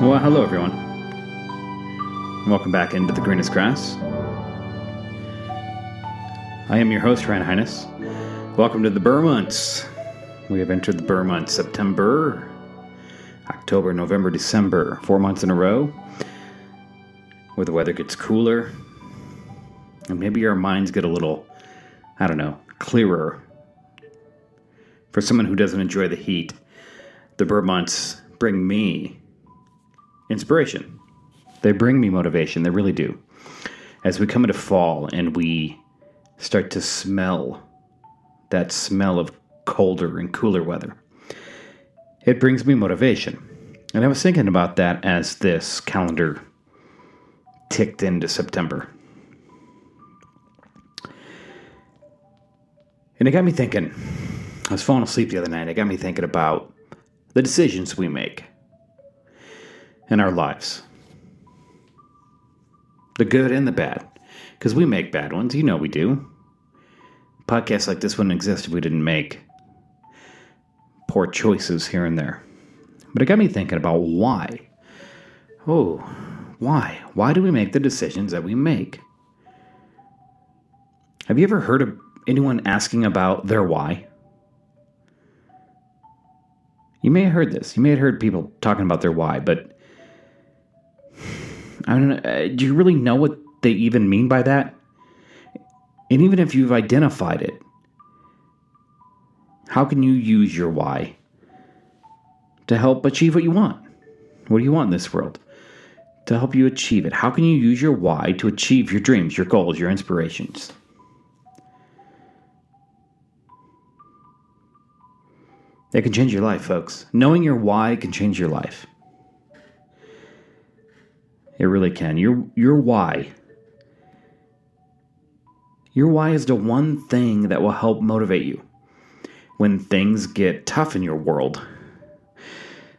Well, hello everyone. Welcome back into the greenest grass. I am your host, Ryan Highness. Welcome to the Burr months. We have entered the Burr months September, October, November, December, four months in a row, where the weather gets cooler, and maybe our minds get a little, I don't know, clearer. For someone who doesn't enjoy the heat, the Burr months bring me inspiration. They bring me motivation. They really do. As we come into fall and we start to smell that smell of colder and cooler weather, it brings me motivation. And I was thinking about that as this calendar ticked into September. And it got me thinking. I was falling asleep the other night. It got me thinking about the decisions we make in our lives the good and the bad. Because we make bad ones. You know we do. Podcasts like this wouldn't exist if we didn't make poor choices here and there. But it got me thinking about why. Oh, why? Why do we make the decisions that we make? Have you ever heard of anyone asking about their why? You may have heard this. You may have heard people talking about their why, but I don't know. Uh, do you really know what they even mean by that? And even if you've identified it, how can you use your why to help achieve what you want? What do you want in this world? To help you achieve it. How can you use your why to achieve your dreams, your goals, your inspirations? It can change your life, folks. Knowing your why can change your life. It really can. Your your why. Your why is the one thing that will help motivate you when things get tough in your world.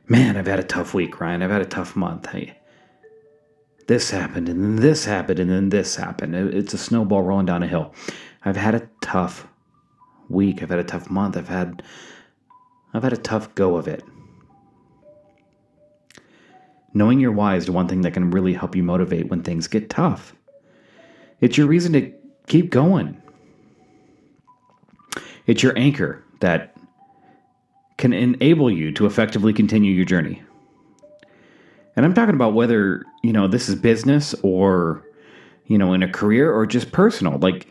Man, I've had a tough week, Ryan. I've had a tough month. Hey, this happened, and then this happened, and then this happened. It's a snowball rolling down a hill. I've had a tough week. I've had a tough month. I've had I've had a tough go of it. Knowing your why is the one thing that can really help you motivate when things get tough. It's your reason to keep going. It's your anchor that can enable you to effectively continue your journey. And I'm talking about whether, you know, this is business or, you know, in a career or just personal. Like,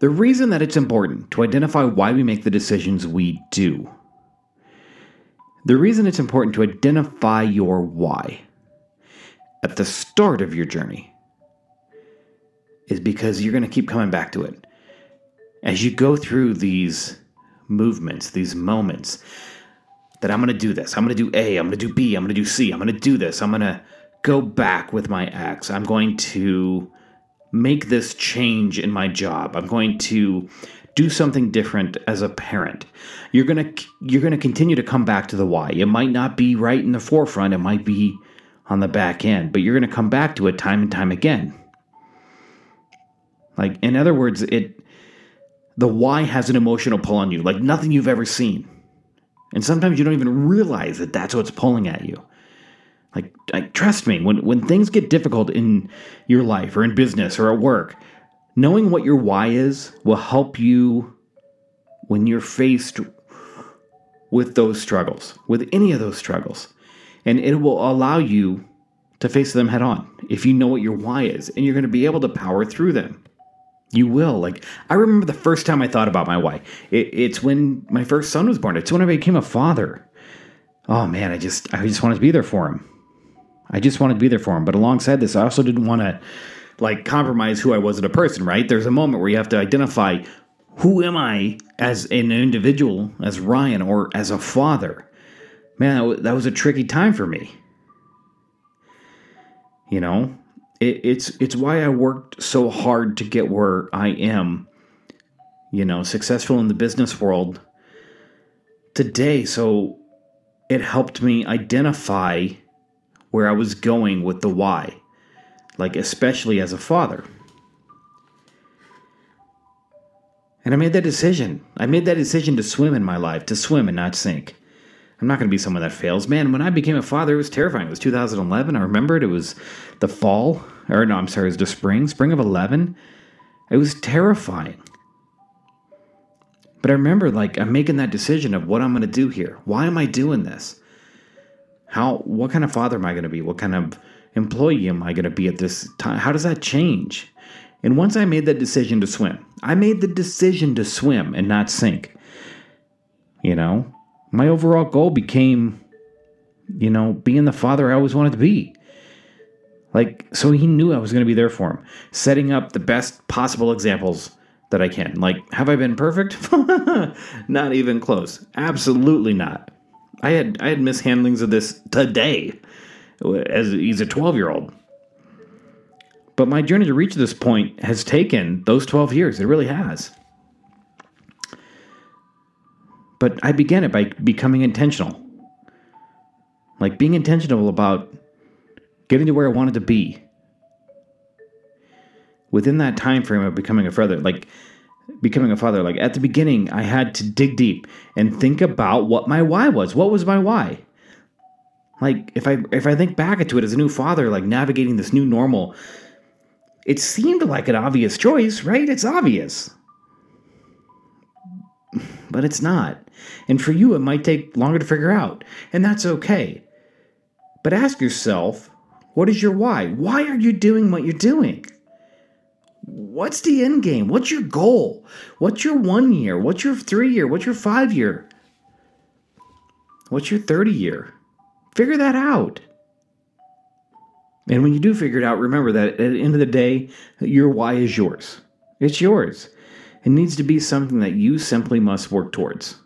the reason that it's important to identify why we make the decisions we do the reason it's important to identify your why at the start of your journey is because you're going to keep coming back to it. As you go through these movements, these moments, that I'm going to do this, I'm going to do A, I'm going to do B, I'm going to do C, I'm going to do this, I'm going to go back with my ex, I'm going to make this change in my job, I'm going to do something different as a parent. You're going to you're going to continue to come back to the why. It might not be right in the forefront, it might be on the back end, but you're going to come back to it time and time again. Like in other words, it the why has an emotional pull on you, like nothing you've ever seen. And sometimes you don't even realize that that's what's pulling at you. Like, like trust me, when when things get difficult in your life or in business or at work, Knowing what your why is will help you when you're faced with those struggles, with any of those struggles. And it will allow you to face them head on if you know what your why is, and you're going to be able to power through them. You will. Like, I remember the first time I thought about my why. It, it's when my first son was born. It's when I became a father. Oh man, I just I just wanted to be there for him. I just wanted to be there for him. But alongside this, I also didn't want to like compromise who I was as a person, right? There's a moment where you have to identify who am I as an individual, as Ryan, or as a father. Man, that was a tricky time for me. You know, it, it's it's why I worked so hard to get where I am. You know, successful in the business world today. So it helped me identify where I was going with the why like especially as a father. And I made that decision. I made that decision to swim in my life, to swim and not sink. I'm not going to be someone that fails. Man, when I became a father, it was terrifying. It was 2011. I remember it. It was the fall, or no, I'm sorry, it was the spring, spring of 11. It was terrifying. But I remember, like, I'm making that decision of what I'm going to do here. Why am I doing this? How, what kind of father am I going to be? What kind of employee am I going to be at this time? How does that change? And once I made that decision to swim, I made the decision to swim and not sink. You know, my overall goal became, you know, being the father I always wanted to be. Like, so he knew I was going to be there for him, setting up the best possible examples that I can. Like, have I been perfect? not even close. Absolutely not. I had I had mishandlings of this today, as he's a twelve year old. But my journey to reach this point has taken those twelve years. It really has. But I began it by becoming intentional. Like being intentional about getting to where I wanted to be. Within that time frame of becoming a father, like becoming a father, like at the beginning, I had to dig deep and think about what my why was. What was my why? Like if I if I think back to it as a new father, like navigating this new normal, it seemed like an obvious choice, right? It's obvious. But it's not. And for you, it might take longer to figure out, and that's okay. But ask yourself what is your why? Why are you doing what you're doing? What's the end game? What's your goal? What's your one year? What's your three year? What's your five year? What's your 30 year? Figure that out. And when you do figure it out, remember that at the end of the day, your why is yours. It's yours. It needs to be something that you simply must work towards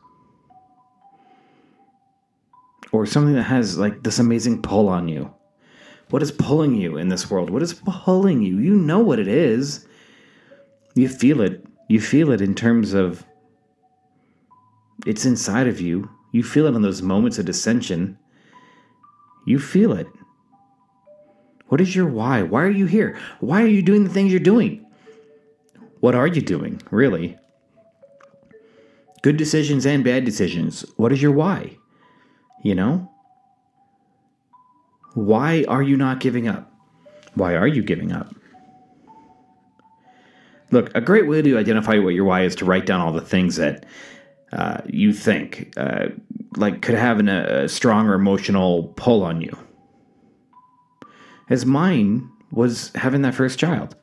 or something that has like this amazing pull on you. What is pulling you in this world? What is pulling you? You know what it is. You feel it. You feel it in terms of it's inside of you. You feel it in those moments of dissension. You feel it. What is your why? Why are you here? Why are you doing the things you're doing? What are you doing, really? Good decisions and bad decisions. What is your why? You know? Why are you not giving up? Why are you giving up? Look, a great way to identify what your why is to write down all the things that uh, you think uh, like could have an, a stronger emotional pull on you. As mine was having that first child.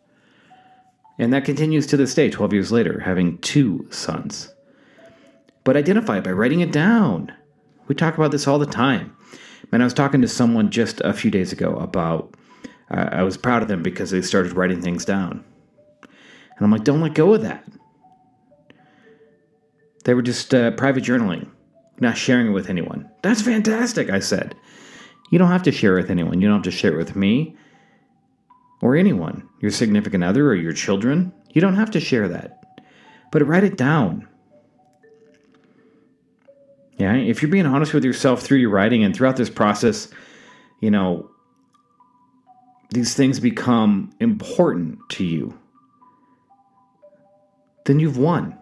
And that continues to this day, 12 years later, having two sons. But identify it by writing it down. We talk about this all the time. And I was talking to someone just a few days ago about, uh, I was proud of them because they started writing things down. And I'm like, don't let go of that. They were just uh, private journaling, not sharing it with anyone. That's fantastic, I said. You don't have to share it with anyone. You don't have to share it with me or anyone, your significant other or your children. You don't have to share that. But write it down. Yeah, if you're being honest with yourself through your writing and throughout this process, you know, these things become important to you, then you've won.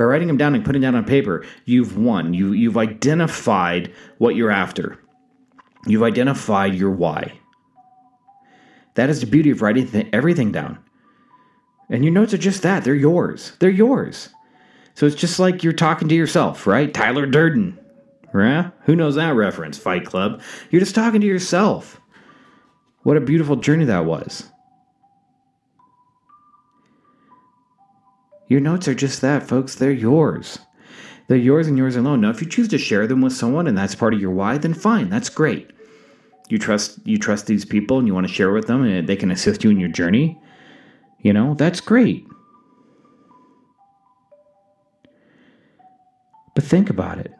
By writing them down and putting down on paper, you've won. You, you've identified what you're after. You've identified your why. That is the beauty of writing th- everything down. And your notes are just that. They're yours. They're yours. So it's just like you're talking to yourself, right? Tyler Durden. Right? Who knows that reference? Fight Club. You're just talking to yourself. What a beautiful journey that was. Your notes are just that, folks. They're yours. They're yours and yours alone. Now, if you choose to share them with someone and that's part of your why, then fine. That's great. You trust you trust these people and you want to share with them and they can assist you in your journey. You know, that's great. But think about it.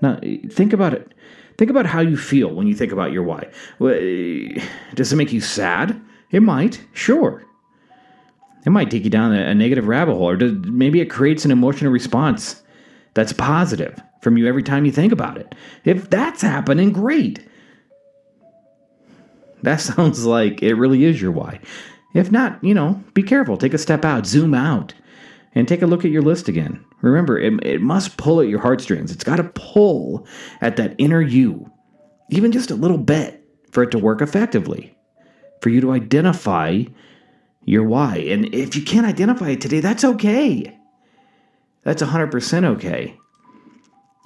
Now, think about it. Think about how you feel when you think about your why. Eh, does it make you sad? It might, sure. It might take you down a, a negative rabbit hole, or does, maybe it creates an emotional response that's positive from you every time you think about it. If that's happening, great. That sounds like it really is your why. If not, you know, be careful. Take a step out, zoom out, and take a look at your list again Remember, it, it must pull at your heartstrings. It's got to pull at that inner you, even just a little bit, for it to work effectively, for you to identify your why. And if you can't identify it today, that's okay. That's 100% okay.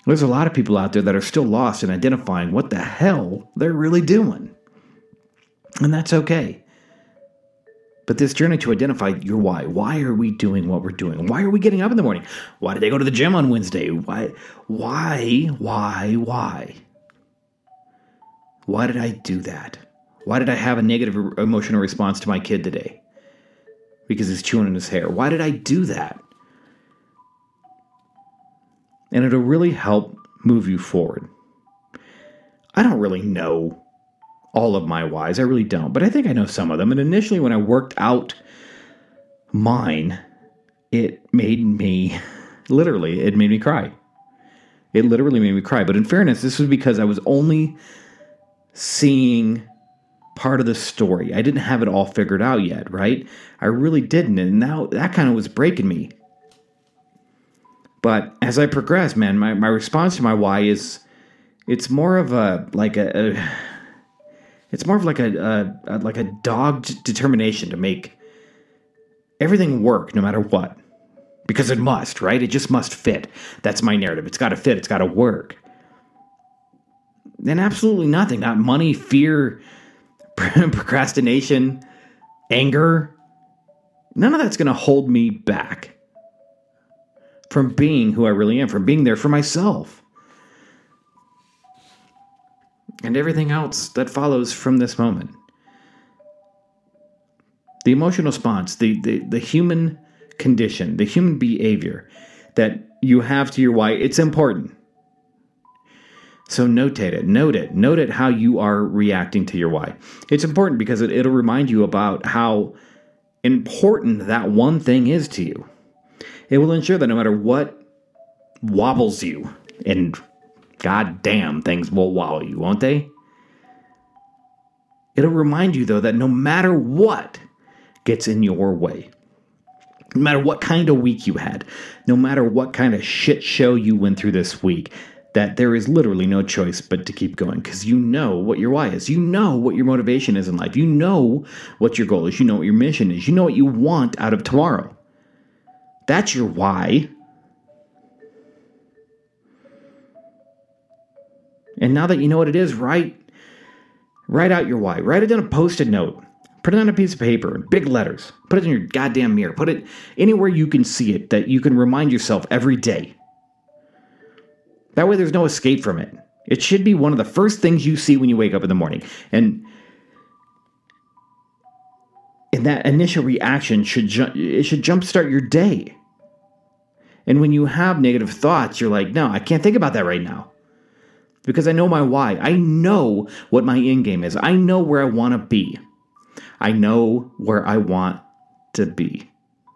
There's a lot of people out there that are still lost in identifying what the hell they're really doing. And that's okay. But this journey to identify your why. Why are we doing what we're doing? Why are we getting up in the morning? Why did they go to the gym on Wednesday? Why, why, why, why? Why did I do that? Why did I have a negative emotional response to my kid today? Because he's chewing in his hair. Why did I do that? And it'll really help move you forward. I don't really know all of my whys. I really don't, but I think I know some of them. And initially, when I worked out mine, it made me literally, it made me cry. It literally made me cry. But in fairness, this was because I was only seeing part of the story. I didn't have it all figured out yet, right? I really didn't. And now that kind of was breaking me. But as I progress, man, my, my response to my why is it's more of a like a, a it's more of like a, a, a like a dogged determination to make everything work no matter what. Because it must, right? It just must fit. That's my narrative. It's got to fit. It's got to work. And absolutely nothing. Not money, fear, procrastination, anger. None of that's going to hold me back from being who I really am, from being there for myself and everything else that follows from this moment. The emotional response, the, the, the human condition, the human behavior that you have to your why, it's important. So notate it, note it, note it how you are reacting to your why. It's important because it, it'll remind you about how important that one thing is to you. It will ensure that no matter what wobbles you and goddamn things will wobble you, won't they? It'll remind you, though, that no matter what gets in your way, no matter what kind of week you had, no matter what kind of shit show you went through this week, that there is literally no choice but to keep going because you know what your why is. You know what your motivation is in life. You know what your goal is. You know what your mission is. You know what you want out of tomorrow. That's your why. And now that you know what it is, write write out your why. Write it on a post-it note. Put it on a piece of paper in big letters. Put it in your goddamn mirror. Put it anywhere you can see it that you can remind yourself every day. That way there's no escape from it. It should be one of the first things you see when you wake up in the morning. And and that initial reaction should ju- it should jumpstart your day. And when you have negative thoughts, you're like, no, I can't think about that right now because I know my why. I know what my end game is. I know where I want to be. I know where I want to be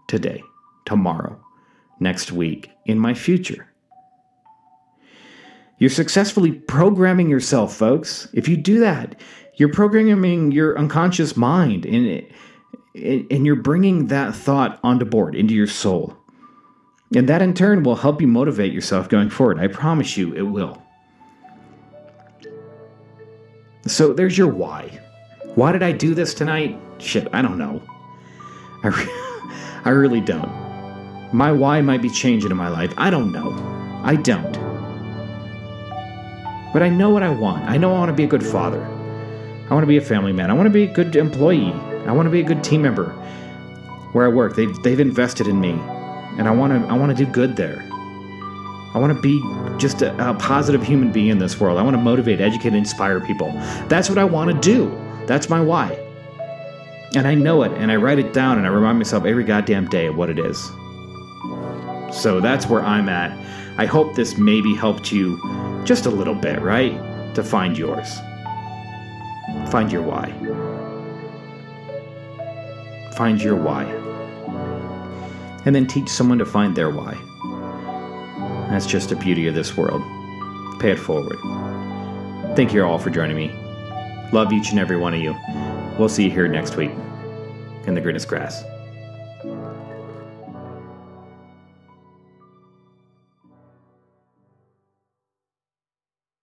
today, tomorrow, next week, in my future. You're successfully programming yourself, folks. If you do that, you're programming your unconscious mind and, and you're bringing that thought onto board into your soul. And that in turn will help you motivate yourself going forward. I promise you it will. So there's your why. Why did I do this tonight? Shit, I don't know. I, re- I really don't. My why might be changing in my life. I don't know. I don't. But I know what I want. I know I want to be a good father. I want to be a family man. I want to be a good employee. I want to be a good team member where I work. They've, they've invested in me. And I want to I want to do good there. I want to be just a, a, positive human being in this world. I want to motivate, educate, inspire people. That's what I want to do. That's my why. And I know it, and I write it down, and I remind myself every goddamn day of what it is. So that's where I'm at. I hope this maybe helped you just a little bit, right? To find yours. Find your why. Find your why. And then teach someone to find their why. That's just the beauty of this world. Pay it forward. Thank you all for joining me. Love each and every one of you. We'll see you here next week in the greenest grass.